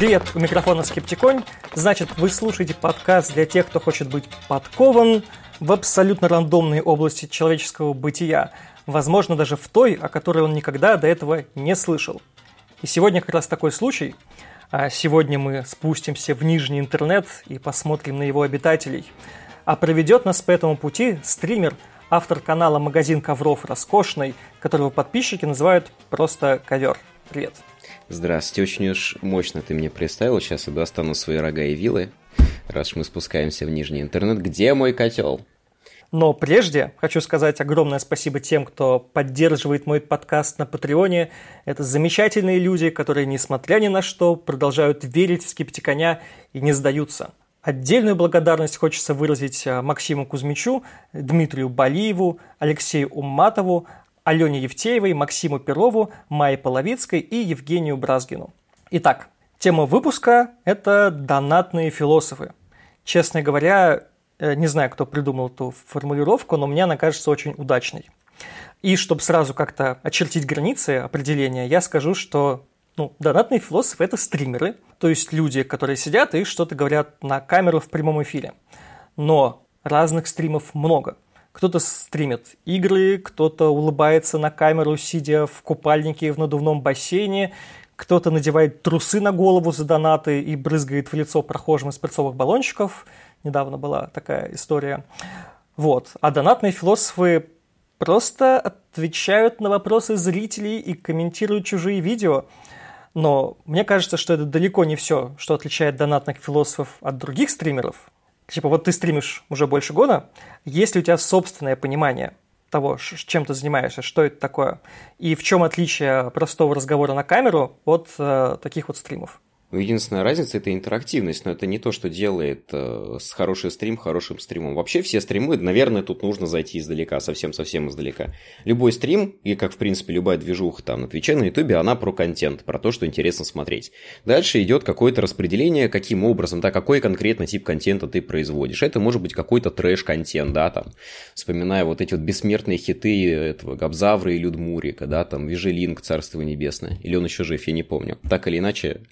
Привет, у микрофона Скептиконь. Значит, вы слушаете подкаст для тех, кто хочет быть подкован в абсолютно рандомной области человеческого бытия, возможно, даже в той, о которой он никогда до этого не слышал. И сегодня как раз такой случай. А сегодня мы спустимся в нижний интернет и посмотрим на его обитателей. А проведет нас по этому пути стример, автор канала «Магазин ковров роскошный», которого подписчики называют просто «Ковер». Привет. Здравствуйте, очень уж мощно ты мне представил. Сейчас я достану свои рога и вилы, раз мы спускаемся в нижний интернет. Где мой котел? Но прежде хочу сказать огромное спасибо тем, кто поддерживает мой подкаст на Патреоне. Это замечательные люди, которые, несмотря ни на что, продолжают верить в скептиконя и не сдаются. Отдельную благодарность хочется выразить а, Максиму Кузьмичу, Дмитрию Балиеву, Алексею Умматову, Алене Евтеевой, Максиму Перову, Майе Половицкой и Евгению Бразгину. Итак, тема выпуска – это донатные философы. Честно говоря, э, не знаю, кто придумал эту формулировку, но мне она кажется очень удачной. И чтобы сразу как-то очертить границы определения, я скажу, что ну, донатные философы – это стримеры, то есть люди, которые сидят и что-то говорят на камеру в прямом эфире. Но разных стримов много – кто-то стримит игры, кто-то улыбается на камеру, сидя в купальнике в надувном бассейне, кто-то надевает трусы на голову за донаты и брызгает в лицо прохожим из перцовых баллончиков. Недавно была такая история. Вот. А донатные философы просто отвечают на вопросы зрителей и комментируют чужие видео. Но мне кажется, что это далеко не все, что отличает донатных философов от других стримеров. Типа, вот ты стримишь уже больше года, есть ли у тебя собственное понимание того, чем ты занимаешься, что это такое, и в чем отличие простого разговора на камеру от э, таких вот стримов? Ну, единственная разница – это интерактивность, но это не то, что делает э, хороший стрим хорошим стримом. Вообще все стримы, наверное, тут нужно зайти издалека, совсем-совсем издалека. Любой стрим, и как, в принципе, любая движуха там на Твиче, на Ютубе, она про контент, про то, что интересно смотреть. Дальше идет какое-то распределение, каким образом, да, какой конкретно тип контента ты производишь. Это может быть какой-то трэш-контент, да, там, вспоминая вот эти вот бессмертные хиты этого Габзавра и Людмурика, да, там, Вижелинг, Царство Небесное, или он еще жив, я не помню. Так или иначе,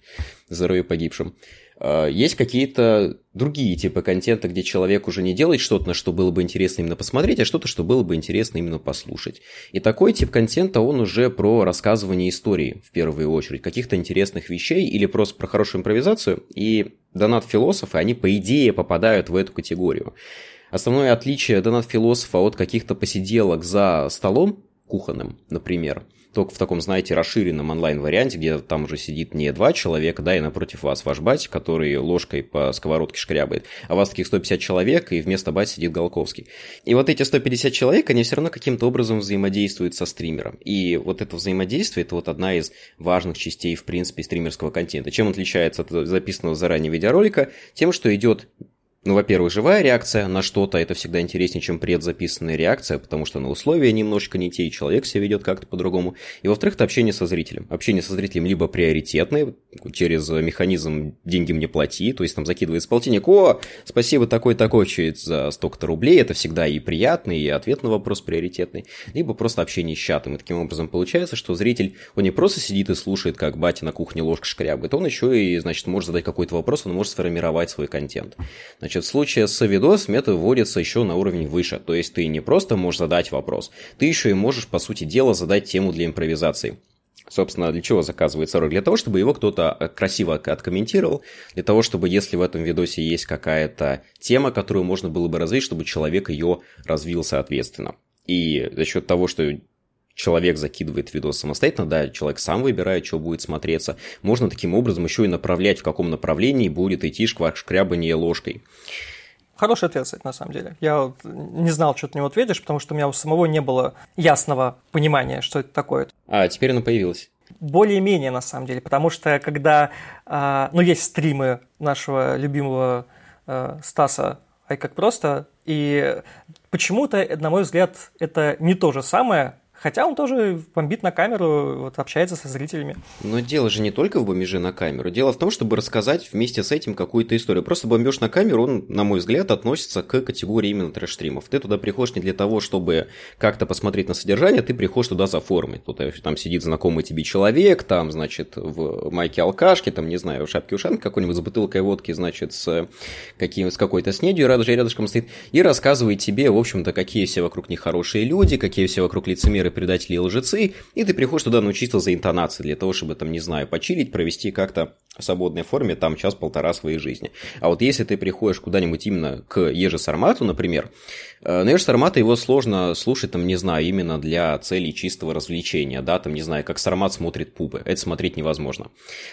здоровье погибшим. А, есть какие-то другие типы контента, где человек уже не делает что-то, на что было бы интересно именно посмотреть, а что-то, что было бы интересно именно послушать. И такой тип контента, он уже про рассказывание истории, в первую очередь, каких-то интересных вещей или просто про хорошую импровизацию. И донат-философы, они по идее попадают в эту категорию. Основное отличие донат-философа от каких-то посиделок за столом кухонным, например – только в таком, знаете, расширенном онлайн-варианте, где там уже сидит не два человека, да, и напротив вас ваш батя, который ложкой по сковородке шкрябает, а вас таких 150 человек, и вместо бати сидит Голковский. И вот эти 150 человек, они все равно каким-то образом взаимодействуют со стримером. И вот это взаимодействие, это вот одна из важных частей, в принципе, стримерского контента. Чем отличается от записанного заранее видеоролика? Тем, что идет ну, во-первых, живая реакция на что-то, это всегда интереснее, чем предзаписанная реакция, потому что на условия немножко не те, и человек себя ведет как-то по-другому. И во-вторых, это общение со зрителем. Общение со зрителем либо приоритетное, через механизм «деньги мне плати», то есть там закидывается полтинник, «О, спасибо такой-такой за столько-то рублей», это всегда и приятный, и ответ на вопрос приоритетный, либо просто общение с чатом. И таким образом получается, что зритель, он не просто сидит и слушает, как батя на кухне ложка шкрябает, он еще и, значит, может задать какой-то вопрос, он может сформировать свой контент. Значит, в случае с видос метод вводится еще на уровень выше, то есть ты не просто можешь задать вопрос, ты еще и можешь, по сути дела, задать тему для импровизации. Собственно, для чего заказывается ролик? Для того, чтобы его кто-то э, красиво откомментировал, для того, чтобы, если в этом видосе есть какая-то тема, которую можно было бы развить, чтобы человек ее развил соответственно. И за счет того, что человек закидывает видос самостоятельно, да, человек сам выбирает, что будет смотреться. Можно таким образом еще и направлять, в каком направлении будет идти шкрябание ложкой. Хороший ответ, кстати, на самом деле. Я вот не знал, что ты него ответишь, потому что у меня у самого не было ясного понимания, что это такое. А, теперь оно появилось. Более-менее, на самом деле, потому что когда, э, ну, есть стримы нашего любимого э, Стаса Ай как просто, и почему-то, на мой взгляд, это не то же самое, Хотя он тоже бомбит на камеру, вот, общается со зрителями. Но дело же не только в бомбеже на камеру. Дело в том, чтобы рассказать вместе с этим какую-то историю. Просто бомбеж на камеру, он, на мой взгляд, относится к категории именно трэш-стримов. Ты туда приходишь не для того, чтобы как-то посмотреть на содержание, ты приходишь туда за формой. Тут э, там сидит знакомый тебе человек, там, значит, в майке алкашки, там, не знаю, в шапке ушанки какой-нибудь, за бутылкой водки, значит, с, каким, с какой-то снедью рядышком стоит, и рассказывает тебе, в общем-то, какие все вокруг них хорошие люди, какие все вокруг лицемеры инженеры, предатели и лжецы, и ты приходишь туда научиться за интонацией, для того, чтобы, там, не знаю, почилить, провести как-то в свободной форме там час-полтора своей жизни. А вот если ты приходишь куда-нибудь именно к Еже Сармату, например, э, на Еже Сармата его сложно слушать, там, не знаю, именно для целей чистого развлечения, да, там, не знаю, как Сармат смотрит пупы, это смотреть невозможно.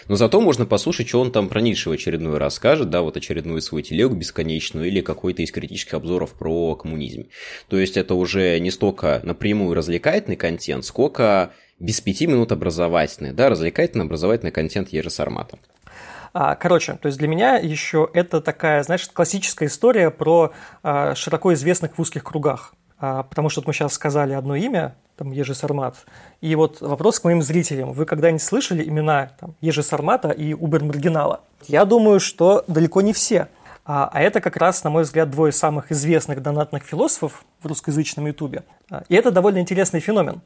Но зато можно послушать, что он там про Ницше в очередной раз скажет, да, вот очередную свою телегу бесконечную или какой-то из критических обзоров про коммунизм. То есть это уже не столько напрямую развлекательный контент, сколько без пяти минут образовательный, да, развлекательно-образовательный контент Ежи Сармата. А, короче, то есть для меня еще это такая, знаешь, классическая история про а, широко известных в узких кругах. А, потому что вот мы сейчас сказали одно имя, там, Ежи Сармат. И вот вопрос к моим зрителям. Вы когда-нибудь слышали имена там, Ежи Сармата и Убер Маргинала? Я думаю, что далеко не все. А, а это как раз, на мой взгляд, двое самых известных донатных философов в русскоязычном ютубе. И это довольно интересный феномен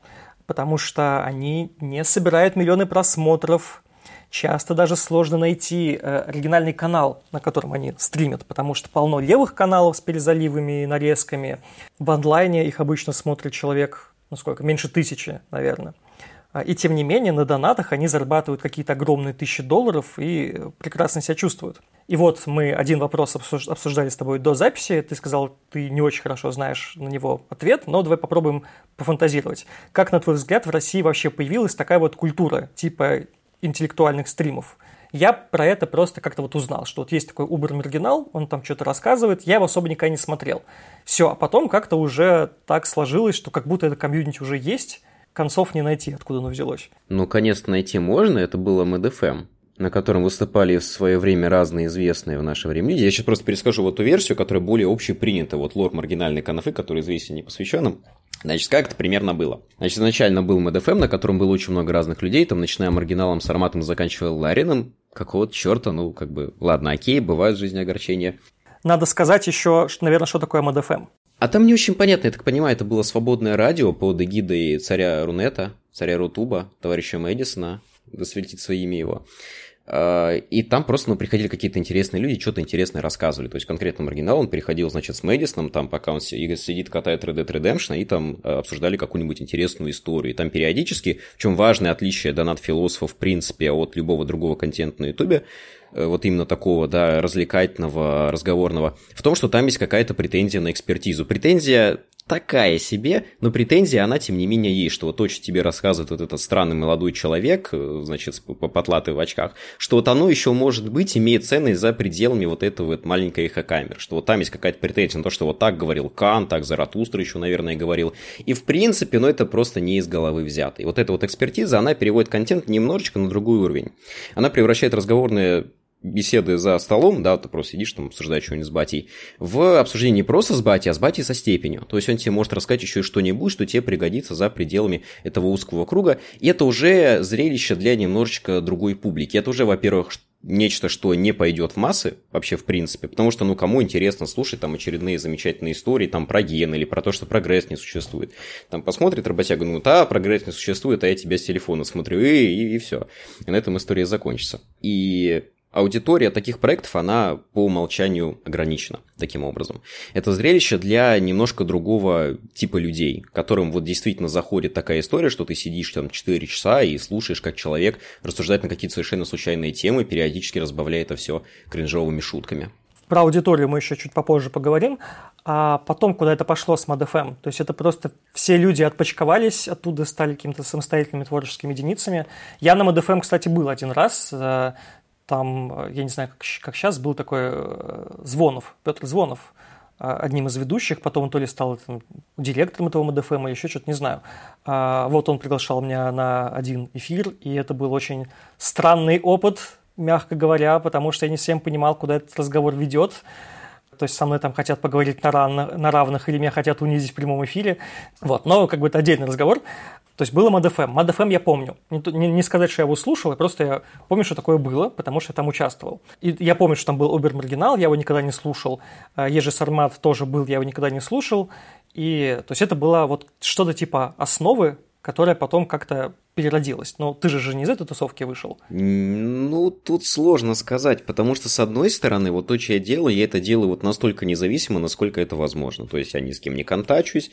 потому что они не собирают миллионы просмотров. Часто даже сложно найти э, оригинальный канал, на котором они стримят, потому что полно левых каналов с перезаливами и нарезками. В онлайне их обычно смотрит человек, ну сколько, меньше тысячи, наверное. А, и тем не менее, на донатах они зарабатывают какие-то огромные тысячи долларов и прекрасно себя чувствуют. И вот мы один вопрос обсуждали с тобой до записи. Ты сказал, ты не очень хорошо знаешь на него ответ, но давай попробуем пофантазировать. Как, на твой взгляд, в России вообще появилась такая вот культура типа интеллектуальных стримов? Я про это просто как-то вот узнал, что вот есть такой Uber Маргинал, он там что-то рассказывает, я его особо никогда не смотрел. Все, а потом как-то уже так сложилось, что как будто это комьюнити уже есть, концов не найти, откуда оно взялось. Ну, конец найти можно, это было МДФМ на котором выступали в свое время разные известные в наше время люди. Я сейчас просто перескажу вот ту версию, которая более общепринята. Вот лор маргинальной канафы, который известен непосвященным. Значит, как это примерно было? Значит, изначально был МДФМ, на котором было очень много разных людей, там, начиная маргиналом, Сарматом, заканчивая Ларином. Какого-то черта, ну, как бы, ладно, окей, бывают в жизни огорчения. Надо сказать еще, наверное, что такое МДФМ. А там не очень понятно, я так понимаю, это было свободное радио под эгидой царя Рунета, царя Рутуба, товарища Мэдисона, да светится имя его. А, и там просто ну, приходили какие-то интересные люди, что-то интересное рассказывали. То есть конкретно маргинал, он приходил, значит, с Мэдисоном, там, пока он сидит, катает Red Dead Redemption, и там э, обсуждали какую-нибудь интересную историю. И там периодически, в чем важное отличие донат-философов, в принципе, от любого другого контента на Ютубе, вот именно такого, да, развлекательного, разговорного, в том, что там есть какая-то претензия на экспертизу. Претензия такая себе, но претензия, она тем не менее есть, что вот что тебе рассказывает вот этот странный молодой человек, э, значит, потлатый в очках, что вот оно еще, может быть, имеет ценность за пределами вот этого вот маленькой эхокамеры, что вот там есть какая-то претензия на то, что вот так говорил Кан, так Заратустра еще, наверное, говорил, и в принципе, ну, это просто не из головы взято. И вот эта вот экспертиза, она переводит контент немножечко на другой уровень. Она превращает разговорные беседы за столом, да, ты просто сидишь там, обсуждаешь что-нибудь с батей, в обсуждении не просто с батей, а с батей со степенью. То есть он тебе может рассказать еще и что-нибудь, что тебе пригодится за пределами этого узкого круга. И это уже зрелище для немножечко другой публики. Это уже, во-первых, нечто, что не пойдет в массы вообще в принципе, потому что, ну, кому интересно слушать там очередные замечательные истории там про ген или про то, что прогресс не существует. Там посмотрит работяга, ну, да, прогресс не существует, а я тебя с телефона смотрю, и, и, и все. И на этом история закончится. И Аудитория таких проектов, она по умолчанию ограничена таким образом. Это зрелище для немножко другого типа людей, которым вот действительно заходит такая история, что ты сидишь там 4 часа и слушаешь, как человек рассуждает на какие-то совершенно случайные темы, периодически разбавляя это все кринжовыми шутками. Про аудиторию мы еще чуть попозже поговорим. А потом, куда это пошло с ModFM? То есть это просто все люди отпочковались, оттуда стали какими-то самостоятельными творческими единицами. Я на ModFM, кстати, был один раз э, там, э, я не знаю, как, как сейчас, был такой э, Звонов, Петр Звонов, э, одним из ведущих, потом он то ли стал там, директором этого МДФМ, еще что-то, не знаю. А, вот он приглашал меня на один эфир, и это был очень странный опыт, мягко говоря, потому что я не всем понимал, куда этот разговор ведет. То есть со мной там хотят поговорить на, равных, на равных или меня хотят унизить в прямом эфире. Вот, но как бы это отдельный разговор. То есть было MadFM. MadFM я помню. Не, не, не сказать, что я его слушал, просто я помню, что такое было, потому что я там участвовал. И я помню, что там был Убер Маргинал, я его никогда не слушал. А, Ежи Сармат тоже был, я его никогда не слушал. И то есть это было вот что-то типа основы, которая потом как-то переродилась. Но ты же же не из этой тусовки вышел. Ну, тут сложно сказать, потому что, с одной стороны, вот то, что я делаю, я это делаю вот настолько независимо, насколько это возможно. То есть я ни с кем не контачусь,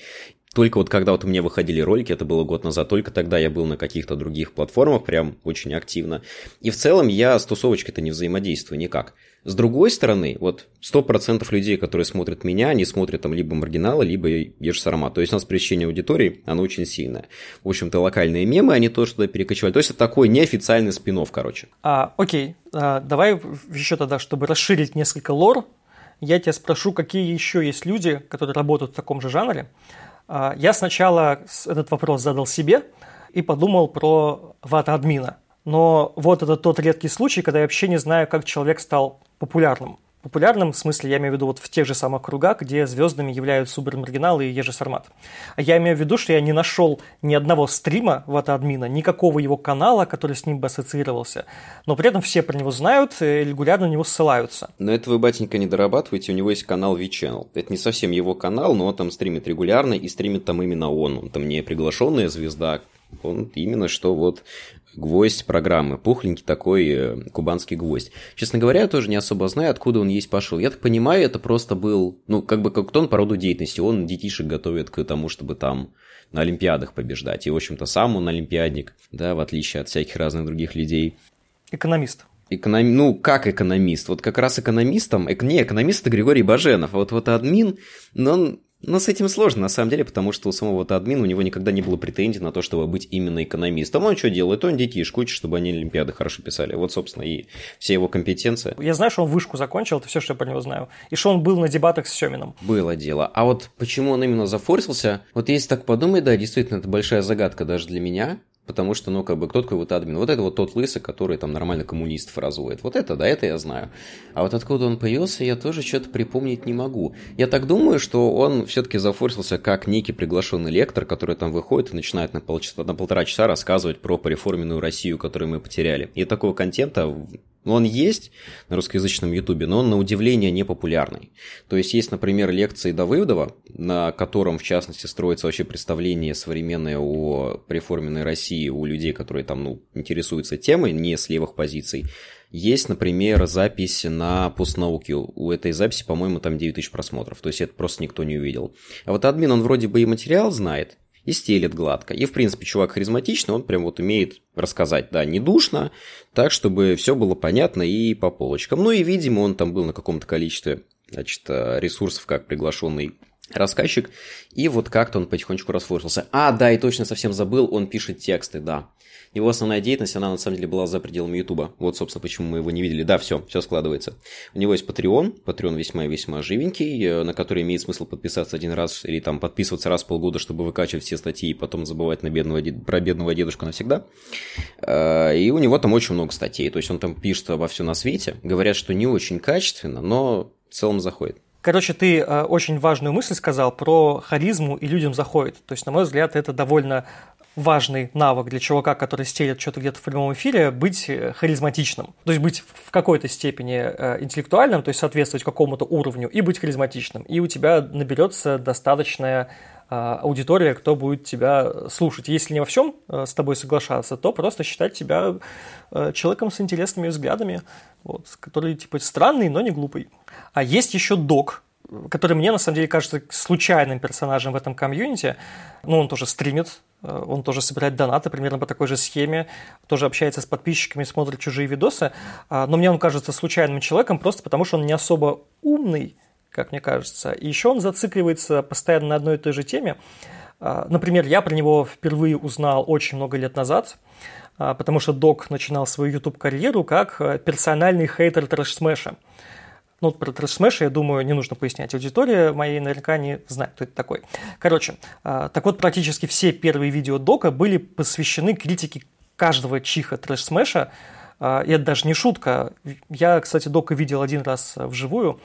только вот когда вот у меня выходили ролики, это было год назад, только тогда я был на каких-то других платформах прям очень активно. И в целом я с тусовочкой-то не взаимодействую никак. С другой стороны, вот 100% людей, которые смотрят меня, они смотрят там либо маргинала, либо Еш Сарма. То есть у нас пресечение аудитории, оно очень сильное. В общем-то, локальные мемы, они тоже туда перекочевали. То есть это такой неофициальный спин короче. А, окей, а, давай еще тогда, чтобы расширить несколько лор, я тебя спрошу, какие еще есть люди, которые работают в таком же жанре. А, я сначала этот вопрос задал себе и подумал про вата-админа. Но вот это тот редкий случай, когда я вообще не знаю, как человек стал популярным. Популярным, в смысле, я имею в виду вот в тех же самых кругах, где звездами являются Субермаргинал и Ежи Сармат. А я имею в виду, что я не нашел ни одного стрима в это админа, никакого его канала, который с ним бы ассоциировался. Но при этом все про него знают и регулярно на него ссылаются. Но это вы, батенька, не дорабатываете, у него есть канал V-Channel. Это не совсем его канал, но он там стримит регулярно, и стримит там именно он. Он там не приглашенная звезда, он именно что вот гвоздь программы, пухленький такой э, кубанский гвоздь. Честно говоря, я тоже не особо знаю, откуда он есть пошел. Я так понимаю, это просто был, ну, как бы как он по роду деятельности, он детишек готовит к тому, чтобы там на Олимпиадах побеждать. И, в общем-то, сам он олимпиадник, да, в отличие от всяких разных других людей. Экономист. Эконом... Ну, как экономист? Вот как раз экономистом... Не, экономист это Григорий Баженов, а вот, вот админ, но он но с этим сложно, на самом деле, потому что у самого -то админа у него никогда не было претензий на то, чтобы быть именно экономистом. Он что делает? Он детишек учит, чтобы они Олимпиады хорошо писали. Вот, собственно, и вся его компетенция. Я знаю, что он вышку закончил, это все, что я про него знаю. И что он был на дебатах с Семином. Было дело. А вот почему он именно зафорсился, вот если так подумать, да, действительно, это большая загадка даже для меня. Потому что, ну, как бы, кто такой вот админ? Вот это вот тот лысый, который там нормально коммунистов разводит. Вот это, да, это я знаю. А вот откуда он появился, я тоже что-то припомнить не могу. Я так думаю, что он все-таки зафорсился как некий приглашенный лектор, который там выходит и начинает на, полчаса, на полтора часа рассказывать про пореформенную Россию, которую мы потеряли. И такого контента он есть на русскоязычном ютубе, но он на удивление не популярный. То есть есть, например, лекции Давыдова, на котором, в частности, строится вообще представление современное о преформенной России у людей, которые там, ну, интересуются темой, не с левых позиций. Есть, например, запись на постнауке. У этой записи, по-моему, там 9 тысяч просмотров. То есть это просто никто не увидел. А вот админ, он вроде бы и материал знает, и стелит гладко. И, в принципе, чувак харизматичный, он прям вот умеет рассказать, да, не душно, так, чтобы все было понятно и по полочкам. Ну и, видимо, он там был на каком-то количестве, значит, э, ресурсов как приглашенный рассказчик, и вот как-то он потихонечку расфорсился. А, да, и точно совсем забыл, он пишет тексты, да. Его основная деятельность, она на самом деле была за пределами Ютуба. Вот, собственно, почему мы его не видели. Да, все, все складывается. У него есть Patreon, Patreon весьма-весьма живенький, э, на который имеет смысл подписаться один раз или там подписываться раз в полгода, чтобы выкачивать все статьи и потом забывать на бедного, про бедного дедушку навсегда. Э, и у него там очень много статей, то есть он там пишет обо все на свете. Говорят, что не очень качественно, но в целом заходит. Короче, ты э, очень важную мысль сказал про харизму и людям заходит. То есть, на мой взгляд, это довольно важный навык для чувака, который стелит что-то где-то в прямом эфире, быть э, харизматичным. То есть быть в какой-то степени э, интеллектуальным, то есть соответствовать какому-то уровню, и быть харизматичным. И у тебя наберется достаточная э, аудитория, кто будет тебя слушать. Если не во всем с тобой соглашаться, то просто считать тебя человеком с интересными взглядами, вот, который типа странный, но не глупый. А есть еще док, который мне на самом деле кажется случайным персонажем в этом комьюнити. Ну, он тоже стримит, Э, он тоже собирает донаты примерно по такой же схеме, тоже общается с подписчиками, смотрит чужие видосы. А, но мне он кажется случайным человеком просто потому, что он не особо умный, как мне кажется. И еще он зацикливается постоянно на одной и той же теме. А, например, я про него впервые узнал очень много лет назад, а, потому что Док начинал свою YouTube-карьеру как э, персональный хейтер трэш-смэша. Ну, про трэш я думаю, не нужно пояснять. Аудитория моей наверняка не знает, кто это такой. Короче, а, так вот, практически все первые видео Дока были посвящены критике каждого чиха трэш-смеша, А, и это даже не шутка. Я, кстати, Дока видел один раз вживую.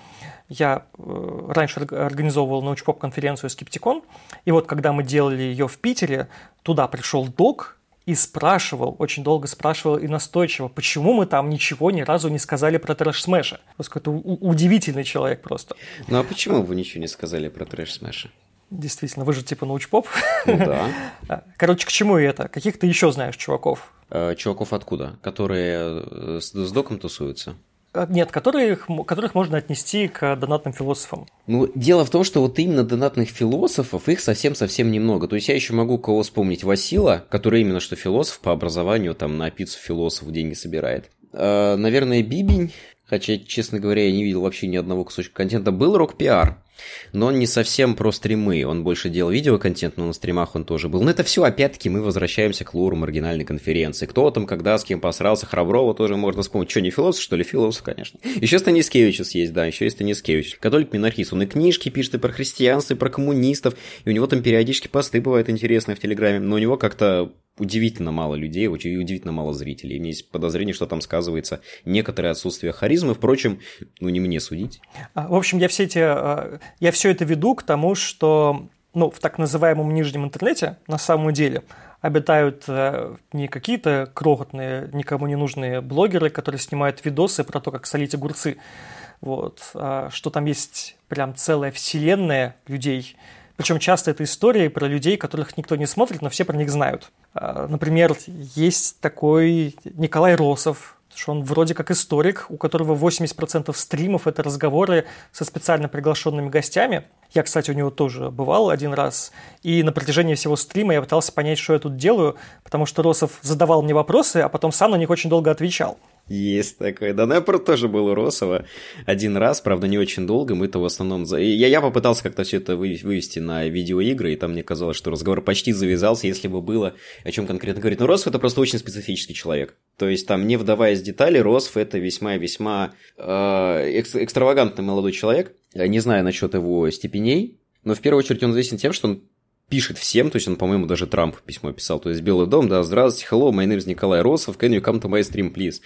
Я э, раньше организовывал научпоп-конференцию «Скептикон», и вот когда мы делали ее в Питере, туда пришел Док, и спрашивал, очень долго спрашивал и настойчиво, почему мы там ничего ни разу не сказали про трэш смэша. Это удивительный человек просто. Ну а почему вы ничего не сказали про трэш смэша? Действительно, вы же типа научпоп. Ну да. Короче, к чему это? Каких ты еще знаешь чуваков? А, чуваков откуда? Которые э, с, с доком тусуются? А, нет, которых, которых можно отнести к донатным философам. Ну, дело в том, что вот именно донатных философов, их совсем-совсем немного. То есть я еще могу кого вспомнить Васила, который именно что философ по образованию, там на пиццу философ деньги собирает. А, наверное, Бибень, хотя, честно говоря, я не видел вообще ни одного кусочка контента. Был рок-пиар, но он не совсем про стримы, он больше делал видеоконтент, но на стримах он тоже был. Но это все, опять-таки, мы возвращаемся к лору маргинальной конференции. Кто там, когда, с кем посрался, Храброва тоже можно вспомнить. Что, не философ, что ли? Философ, конечно. Еще Станискевичус есть, да, еще есть Станискевич. Католик-минархист, он и книжки пишет, и про христианство, и про коммунистов, и у него там периодически посты бывают интересные в Телеграме, но у него как-то удивительно мало людей, очень удивительно мало зрителей. И у меня есть подозрение, что там сказывается некоторое отсутствие харизмы. Впрочем, ну не мне судить. А, в общем, я все эти, а, я все это веду к тому, что ну, в так называемом нижнем интернете на самом деле обитают э, не какие-то крохотные, никому не нужные блогеры, которые снимают видосы про то, как солить огурцы, вот, а что там есть прям целая вселенная людей, причем часто это истории про людей, которых никто не смотрит, но все про них знают. А, например, есть такой Николай Росов, что он вроде как историк, у которого 80% стримов – это разговоры со специально приглашенными гостями. Я, кстати, у него тоже бывал один раз. И на протяжении всего стрима я пытался понять, что я тут делаю, потому что Росов задавал мне вопросы, а потом сам на них очень долго отвечал. Есть такой. Да, Непр тоже был у Росова один раз, правда, не очень долго. Мы-то в основном... Я, я попытался как-то все это вывести на видеоигры, и там мне казалось, что разговор почти завязался, если бы было о чем конкретно говорить. Но Росов это просто очень специфический человек. То есть там, не вдаваясь в детали, Росов это весьма-весьма э, экстравагантный молодой человек. Не знаю насчет его степеней, но в первую очередь он известен тем, что он пишет всем, то есть он, по-моему, даже Трамп письмо писал, то есть Белый дом, да, здравствуйте, hello, my name is Николай Росов, can you come to my stream, please?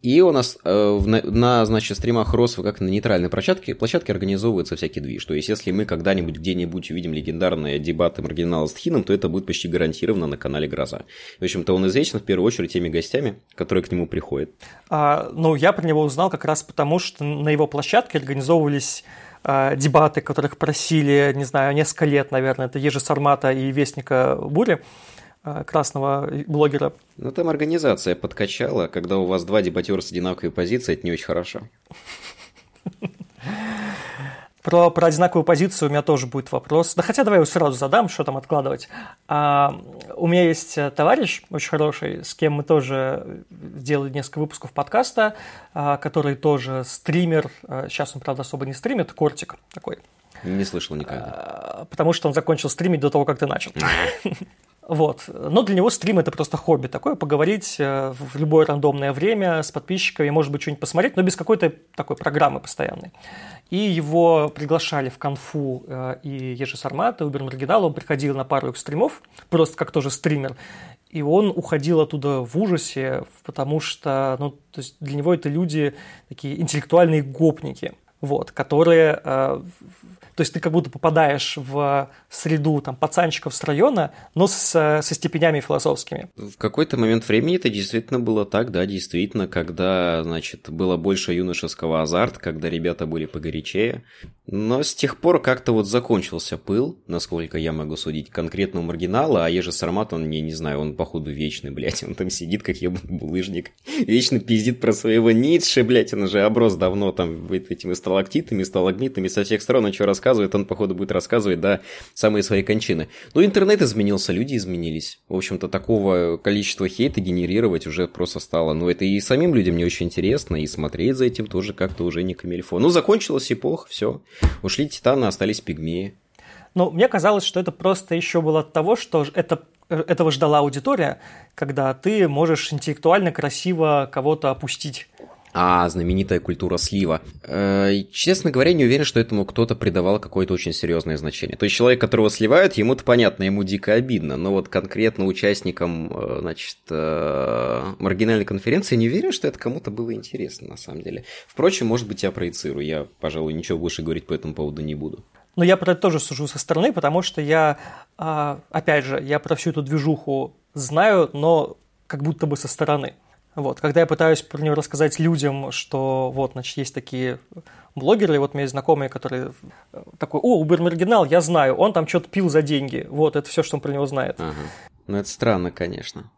И у нас э, на, на, значит, стримах Росова, как на нейтральной площадке, площадке организовывается всякий движ. То есть, если мы когда-нибудь где-нибудь увидим легендарные дебаты маргинала с Тхином, то это будет почти гарантированно на канале Гроза. В общем-то, он известен в первую очередь теми гостями, которые к нему приходят. А, ну, я про него узнал как раз потому, что на его площадке организовывались Э, дебаты, которых просили, не знаю, несколько лет, наверное, это Ежи Сармата и Вестника Бури, э, красного блогера. Ну, там организация подкачала, когда у вас два дебатера с одинаковой позицией, это не очень хорошо. Про, про одинаковую позицию у меня тоже будет вопрос. Да хотя давай его сразу задам, что там откладывать. А, у меня есть э, товарищ очень хороший, с кем мы тоже сделали несколько выпусков подкаста, а, который тоже стример. А, сейчас он, правда, особо не стримит, Кортик такой. Не слышал никогда. А, потому что он закончил стримить до того, как ты начал. Вот. Но для него стрим это просто хобби такое, поговорить э, в любое рандомное время с подписчиками, может быть, что-нибудь посмотреть, но без какой-то такой программы постоянной. И его приглашали в Конфу э, и Ежи Сармат, и Убер Маргинал, он приходил на пару их стримов, просто как тоже стример, и он уходил оттуда в ужасе, потому что ну, то есть для него это люди такие интеллектуальные гопники, вот, которые э, то есть ты как будто попадаешь в среду там, пацанчиков с района, но с, со степенями философскими. В какой-то момент времени это действительно было так, да, действительно, когда, значит, было больше юношеского азарта, когда ребята были погорячее. Но с тех пор как-то вот закончился пыл, насколько я могу судить, конкретно у маргинала, а Ежи Сармат, он, я не знаю, он походу вечный, блядь, он там сидит, как ебаный булыжник, вечно пиздит про своего Ницше, блядь, он уже оброс давно там этими сталактитами, сталагмитами со всех сторон, он что рассказывает, он, походу, будет рассказывать, да, самые свои кончины. Ну, интернет изменился, люди изменились. В общем-то, такого количества хейта генерировать уже просто стало. Ну, это и самим людям не очень интересно, и смотреть за этим тоже как-то уже не камильфо. Ну, закончилась эпоха, все. Ушли титаны, остались пигмеи. Ну, мне казалось, что это просто еще было от того, что это, этого ждала аудитория, когда ты можешь интеллектуально красиво кого-то опустить. А, знаменитая культура слива. Э, честно говоря, не уверен, что этому кто-то придавал какое-то очень серьезное значение. То есть человек, которого сливают, ему-то понятно, ему дико обидно, но вот конкретно участникам, э, значит, э, маргинальной конференции не уверен, что это кому-то было интересно, на самом деле. Впрочем, может быть, я проецирую, я, пожалуй, ничего больше говорить по этому поводу не буду. Но я про это тоже сужу со стороны, потому что я, а, опять же, я про всю эту движуху знаю, но как будто бы со стороны. Вот, когда я пытаюсь про нее рассказать людям, что вот, значит, есть такие блогеры, и вот у меня есть знакомые, которые такой, о, Uber Маргинал, я знаю, он там что-то пил за деньги. Вот, это все, что он про него знает. Ага. Ну, это странно, конечно.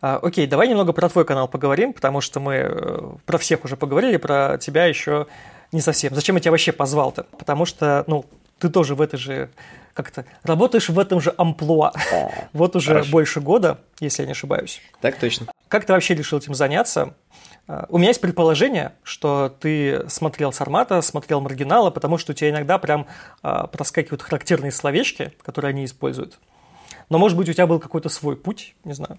А, окей, давай немного про твой канал поговорим, потому что мы э, про всех уже поговорили, про тебя еще не совсем. Зачем я тебя вообще позвал-то? Потому что, ну, ты тоже в этой же как-то работаешь в этом же амплуа. вот уже Хорошо. больше года, если я не ошибаюсь. Так точно. Как ты вообще решил этим заняться? А, у меня есть предположение, что ты смотрел Сармата, смотрел Маргинала, потому что у тебя иногда прям а, проскакивают характерные словечки, которые они используют. Но, может быть, у тебя был какой-то свой путь, не знаю.